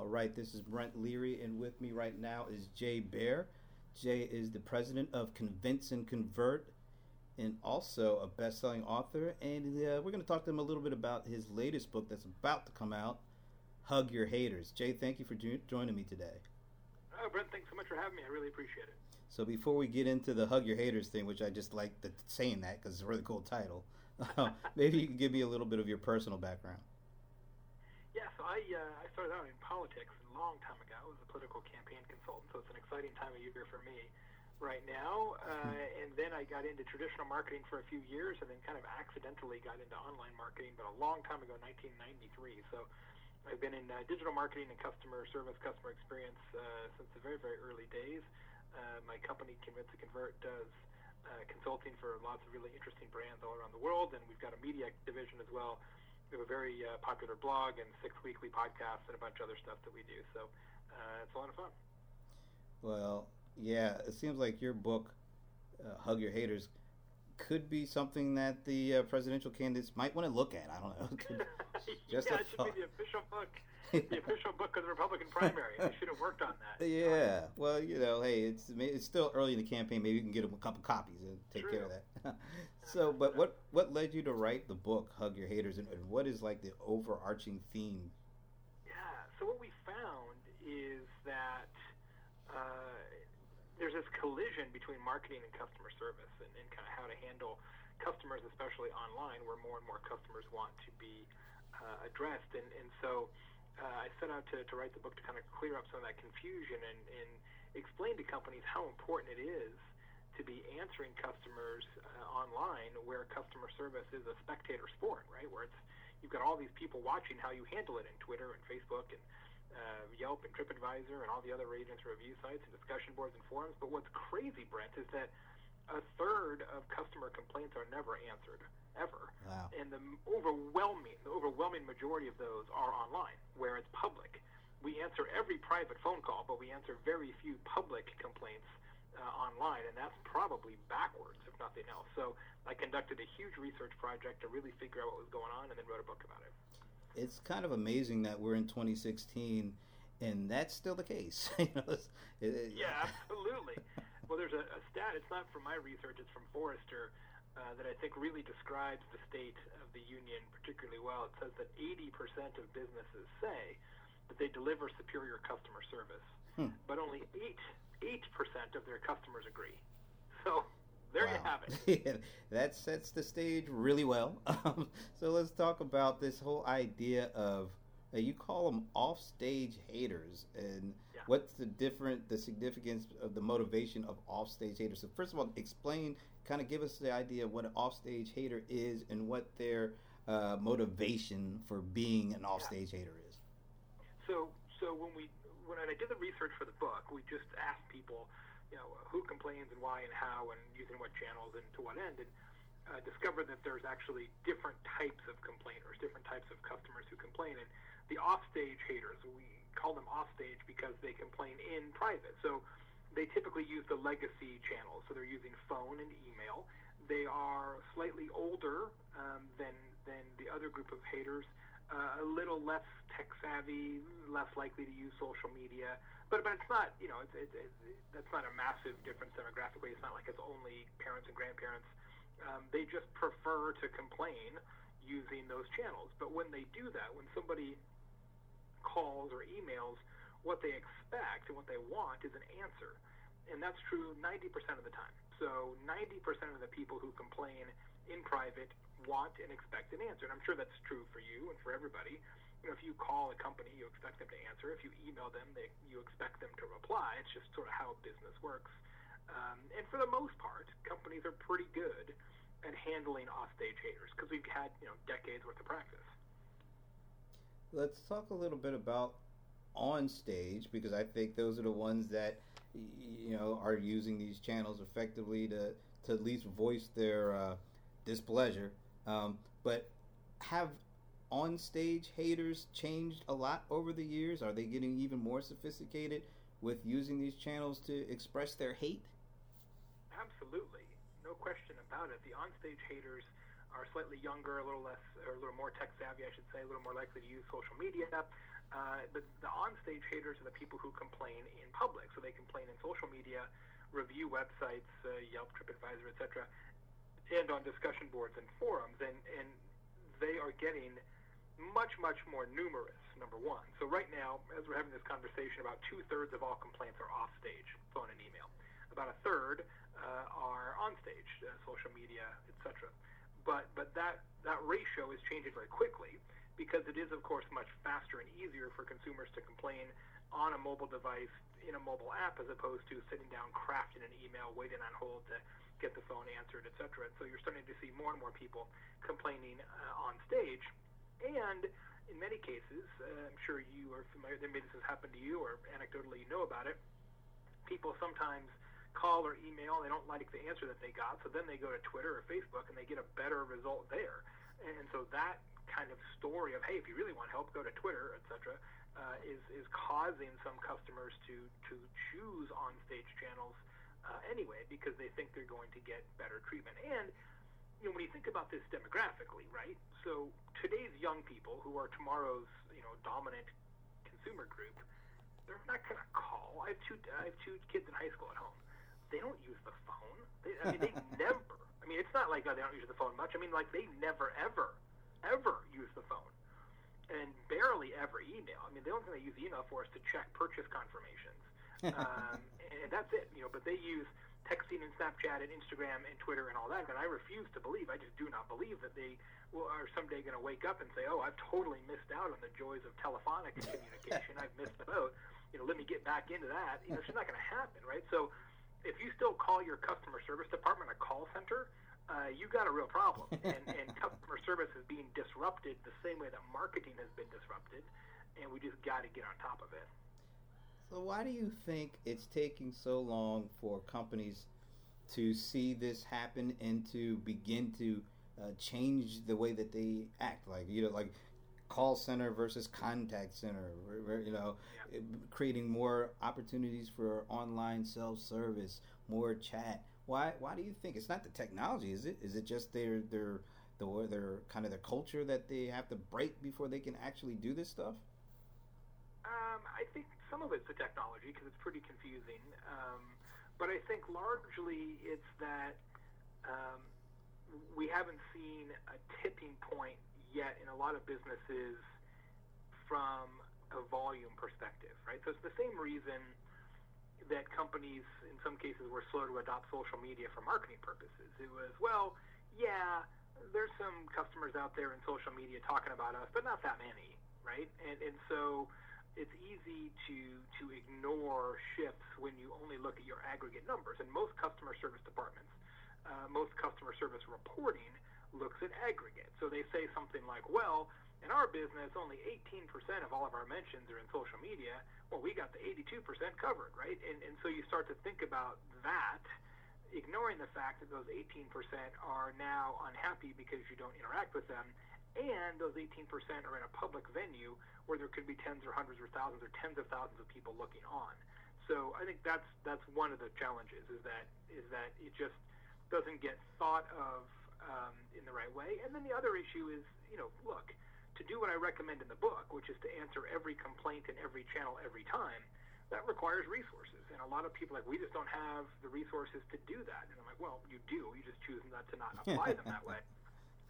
All right, this is Brent Leary, and with me right now is Jay Baer. Jay is the president of Convince and Convert, and also a best-selling author. And uh, we're going to talk to him a little bit about his latest book that's about to come out, "Hug Your Haters." Jay, thank you for jo- joining me today. Oh, Brent, thanks so much for having me. I really appreciate it. So before we get into the "Hug Your Haters" thing, which I just like the, saying that because it's a really cool title, maybe you can give me a little bit of your personal background. Yeah, so I uh, I started out in politics a long time ago. I was a political campaign consultant, so it's an exciting time of year for me right now. Uh, and then I got into traditional marketing for a few years, and then kind of accidentally got into online marketing, but a long time ago, 1993. So I've been in uh, digital marketing and customer service, customer experience uh, since the very very early days. Uh, my company Convince and Convert does. Uh, consulting for lots of really interesting brands all around the world, and we've got a media division as well we have a very uh, popular blog and six weekly podcasts and a bunch of other stuff that we do. So uh, it's a lot of fun. Well, yeah, it seems like your book, uh, "Hug Your Haters," could be something that the uh, presidential candidates might want to look at. I don't know. Just yeah, it should be the official book. the official book of the Republican primary. They should have worked on that. Yeah. Well, you know, hey, it's it's still early in the campaign. Maybe you can get them a couple copies and take True. care of that. so, but what what led you to write the book "Hug Your Haters" and, and what is like the overarching theme? Yeah. So what we found is that. There's this collision between marketing and customer service and, and kind of how to handle customers, especially online, where more and more customers want to be uh, addressed. And, and so uh, I set out to, to write the book to kind of clear up some of that confusion and, and explain to companies how important it is to be answering customers uh, online where customer service is a spectator sport, right? Where it's you've got all these people watching how you handle it in Twitter and Facebook and uh, Yelp and TripAdvisor and all the other ratings review sites and discussion boards and forums. But what's crazy, Brent, is that a third of customer complaints are never answered ever, wow. and the overwhelming, the overwhelming majority of those are online, where it's public. We answer every private phone call, but we answer very few public complaints uh, online, and that's probably backwards, if nothing else. So I conducted a huge research project to really figure out what was going on, and then wrote a book about it it's kind of amazing that we're in 2016 and that's still the case. you know, it, it, yeah, absolutely. well, there's a, a, stat. It's not from my research. It's from Forrester uh, that I think really describes the state of the union particularly well. It says that 80% of businesses say that they deliver superior customer service, hmm. but only eight eight percent of their customers agree. So there wow. you have it. that sets the stage really well. Um, so let's talk about this whole idea of uh, you call them offstage haters, and yeah. what's the different, the significance of the motivation of offstage haters? So first of all, explain, kind of give us the idea of what an offstage hater is and what their uh, motivation for being an offstage yeah. hater is. So, so when we when I did the research for the book, we just asked people who complains and why and how and using what channels and to what end, and uh, discovered that there's actually different types of complainers, different types of customers who complain. And the offstage haters, we call them offstage because they complain in private. So they typically use the legacy channels. So they're using phone and email. They are slightly older um, than than the other group of haters, uh, a little less tech savvy, less likely to use social media but but it's not you know it's, it's, it's that's not a massive difference demographically. It's not like it's only parents and grandparents. Um, they just prefer to complain using those channels. But when they do that, when somebody calls or emails, what they expect and what they want is an answer, and that's true 90% of the time. So 90% of the people who complain in private want and expect an answer, and I'm sure that's true for you and for everybody you know, if you call a company, you expect them to answer. If you email them, they, you expect them to reply. It's just sort of how business works. Um, and for the most part, companies are pretty good at handling offstage haters because we've had you know decades worth of practice. Let's talk a little bit about on stage because I think those are the ones that you know are using these channels effectively to to at least voice their uh, displeasure. Um, but have on stage haters changed a lot over the years? Are they getting even more sophisticated with using these channels to express their hate? Absolutely, no question about it. The on-stage haters are slightly younger, a little less, or a little more tech savvy, I should say, a little more likely to use social media. Uh, the, the on-stage haters are the people who complain in public. So they complain in social media, review websites, uh, Yelp, TripAdvisor, etc., and on discussion boards and forums. And, and they are getting much, much more numerous, number one. So right now, as we're having this conversation, about two-thirds of all complaints are off-stage, phone and email. About a third uh, are on-stage, uh, social media, etc. But, but that, that ratio is changing very quickly because it is, of course, much faster and easier for consumers to complain on a mobile device in a mobile app as opposed to sitting down, crafting an email, waiting on hold to get the phone answered, etc. And so you're starting to see more and more people complaining uh, on stage and in many cases, uh, I'm sure you are familiar, maybe this has happened to you or anecdotally you know about it, people sometimes call or email, they don't like the answer that they got, so then they go to Twitter or Facebook and they get a better result there. And so that kind of story of, hey, if you really want help, go to Twitter, etc., uh, is, is causing some customers to, to choose on-stage channels uh, anyway because they think they're going to get better treatment. And you know, when you think about this demographically, right? So today's young people who are tomorrow's, you know, dominant consumer group, they're not going to call. I have two. I have two kids in high school at home. They don't use the phone. They, I mean, they never. I mean, it's not like oh, they don't use the phone much. I mean, like they never, ever, ever use the phone, and barely ever email. I mean, the only thing they use email for is to check purchase confirmations, um, and that's it. You know, but they use texting and Snapchat and Instagram and Twitter and all that. And I refuse to believe, I just do not believe that they will, are someday going to wake up and say, oh, I've totally missed out on the joys of telephonic communication. I've missed the boat. You know, let me get back into that. You know, it's just not going to happen, right? So if you still call your customer service department a call center, uh, you got a real problem. And, and customer service is being disrupted the same way that marketing has been disrupted. And we just got to get on top of it. So why do you think it's taking so long for companies to see this happen and to begin to uh, change the way that they act? Like you know, like call center versus contact center. You know, yeah. creating more opportunities for online self service, more chat. Why? Why do you think it's not the technology? Is it? Is it just their their the their kind of their culture that they have to break before they can actually do this stuff? Um, I think some of it's the technology because it's pretty confusing. Um, but I think largely it's that um, we haven't seen a tipping point yet in a lot of businesses from a volume perspective, right? So it's the same reason that companies, in some cases, were slow to adopt social media for marketing purposes. It was, well, yeah, there's some customers out there in social media talking about us, but not that many, right? And and so it's easy to to ignore shifts when you only look at your aggregate numbers. And most customer service departments, uh, most customer service reporting looks at aggregate. So they say something like, well, in our business, only 18% of all of our mentions are in social media. Well, we got the 82% covered, right? And, and so you start to think about that, ignoring the fact that those 18% are now unhappy because you don't interact with them and those 18% are in a public venue where there could be tens or hundreds or thousands or tens of thousands of people looking on. So I think that's that's one of the challenges is that is that it just doesn't get thought of um, in the right way. And then the other issue is, you know, look, to do what I recommend in the book, which is to answer every complaint in every channel every time, that requires resources. And a lot of people like, we just don't have the resources to do that. And I'm like, well, you do. You just choose not to not apply them that way.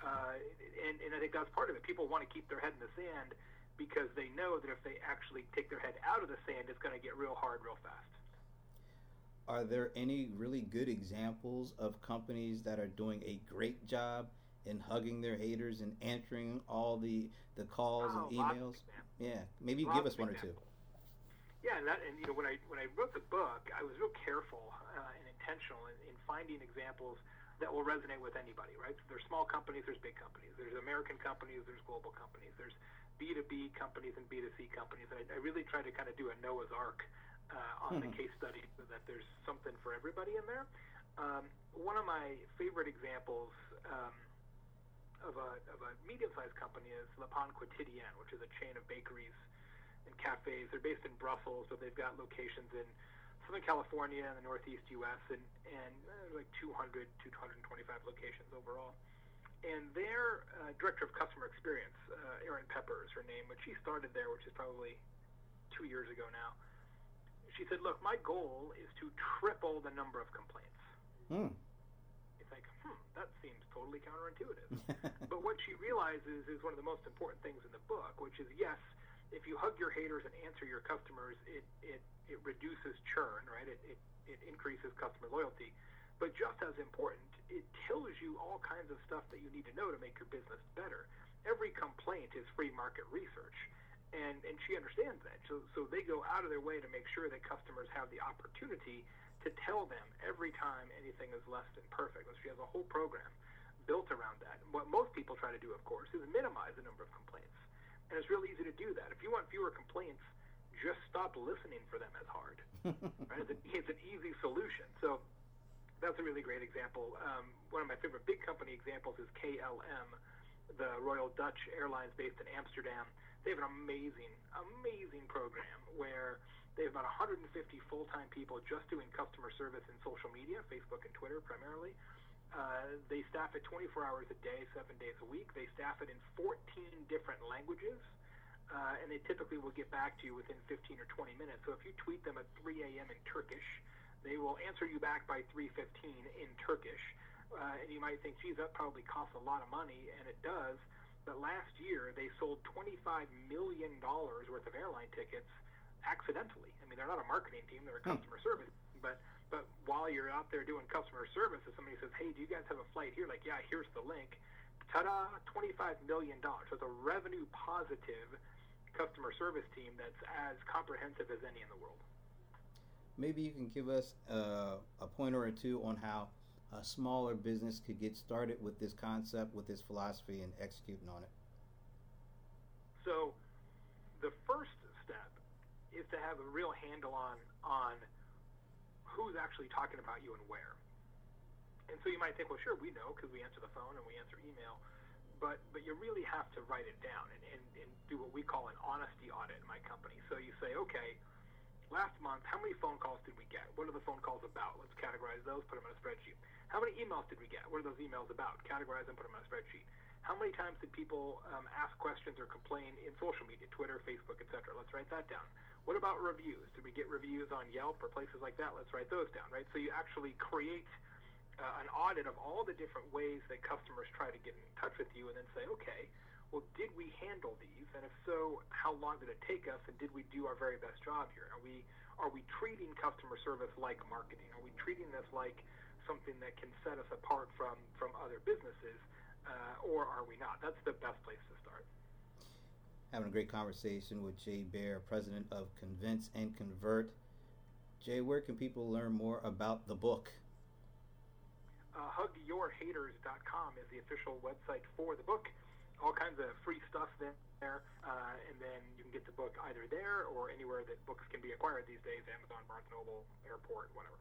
Uh, and, and I think that's part of it. People want to keep their head in the sand because they know that if they actually take their head out of the sand, it's going to get real hard real fast. Are there any really good examples of companies that are doing a great job in hugging their haters and answering all the the calls oh, and emails? Yeah, maybe give us one or two. Yeah, and, that, and you know when I when I wrote the book, I was real careful uh, and intentional in, in finding examples that will resonate with anybody, right? So there's small companies, there's big companies, there's American companies, there's global companies, there's B2B companies and B2C companies. And I, I really try to kind of do a Noah's Ark uh, on mm-hmm. the case study so that there's something for everybody in there. Um, one of my favorite examples um, of, a, of a medium-sized company is Le Pain Quotidien, which is a chain of bakeries and cafes. They're based in Brussels, but they've got locations in Southern California and the Northeast U.S. and and uh, like 200 225 locations overall. and their uh, director of customer experience, uh, Erin Pepper is her name, when she started there, which is probably two years ago now, she said, "Look, my goal is to triple the number of complaints." Hmm. You think, hmm, that seems totally counterintuitive. but what she realizes is one of the most important things in the book, which is yes, if you hug your haters and answer your customers, it it, it reduces churn, right? It, it it increases customer loyalty. But just as important, it tells you all kinds of stuff that you need to know to make your business better. Every complaint is free market research. And, and she understands that. So, so they go out of their way to make sure that customers have the opportunity to tell them every time anything is less than perfect. So she has a whole program built around that. And what most people try to do, of course, is minimize the number of complaints. And it's really easy to do that. If you want fewer complaints, just stop listening for them as hard. right? It's an, it's an easy solution. So that's a really great example. Um, one of my favorite big company examples is KLM, the Royal Dutch Airlines based in Amsterdam. They have an amazing, amazing program where they have about 150 full-time people just doing customer service in social media, Facebook and Twitter primarily. Uh, they staff it 24 hours a day, seven days a week. They staff it in 14 different languages, uh, and they typically will get back to you within 15 or 20 minutes. So if you tweet them at 3 a.m. in Turkish, they will answer you back by 3:15 in Turkish, uh, and you might think, "Geez, that probably costs a lot of money," and it does. But last year they sold 25 million dollars worth of airline tickets accidentally. I mean, they're not a marketing team; they're a Hmm. customer service. But but while you're out there doing customer service, if somebody says, "Hey, do you guys have a flight here?" Like, yeah, here's the link. Ta-da! 25 million dollars. So it's a revenue positive customer service team that's as comprehensive as any in the world. Maybe you can give us uh, a pointer or two on how a smaller business could get started with this concept, with this philosophy, and executing on it. So, the first step is to have a real handle on on who's actually talking about you and where. And so you might think, well, sure, we know because we answer the phone and we answer email, but but you really have to write it down and, and, and do what we call an honesty audit in my company. So you say, okay, last month, how many phone calls did we get? What are the phone calls about? Let's categorize those, put them in a spreadsheet. How many emails did we get? What are those emails about? Categorize them, put them in a spreadsheet. How many times did people um, ask questions or complain in social media, Twitter, Facebook, etc.? Let's write that down. What about reviews? Did we get reviews on Yelp or places like that? Let's write those down, right? So you actually create uh, an audit of all the different ways that customers try to get in touch with you and then say, okay, well, did we handle these? And if so, how long did it take us? And did we do our very best job here? Are we are we treating customer service like marketing? Are we treating this like something that can set us apart from from other businesses, uh, or are we not? That's the best place to start. Having a great conversation with Jay Baer, president of Convince and Convert. Jay, where can people learn more about the book? Uh, hugyourhaters.com is the official website for the book. All kinds of free stuff there, uh, and then you can get the book either there or anywhere that books can be acquired these days Amazon, Barnes Noble, Airport, whatever.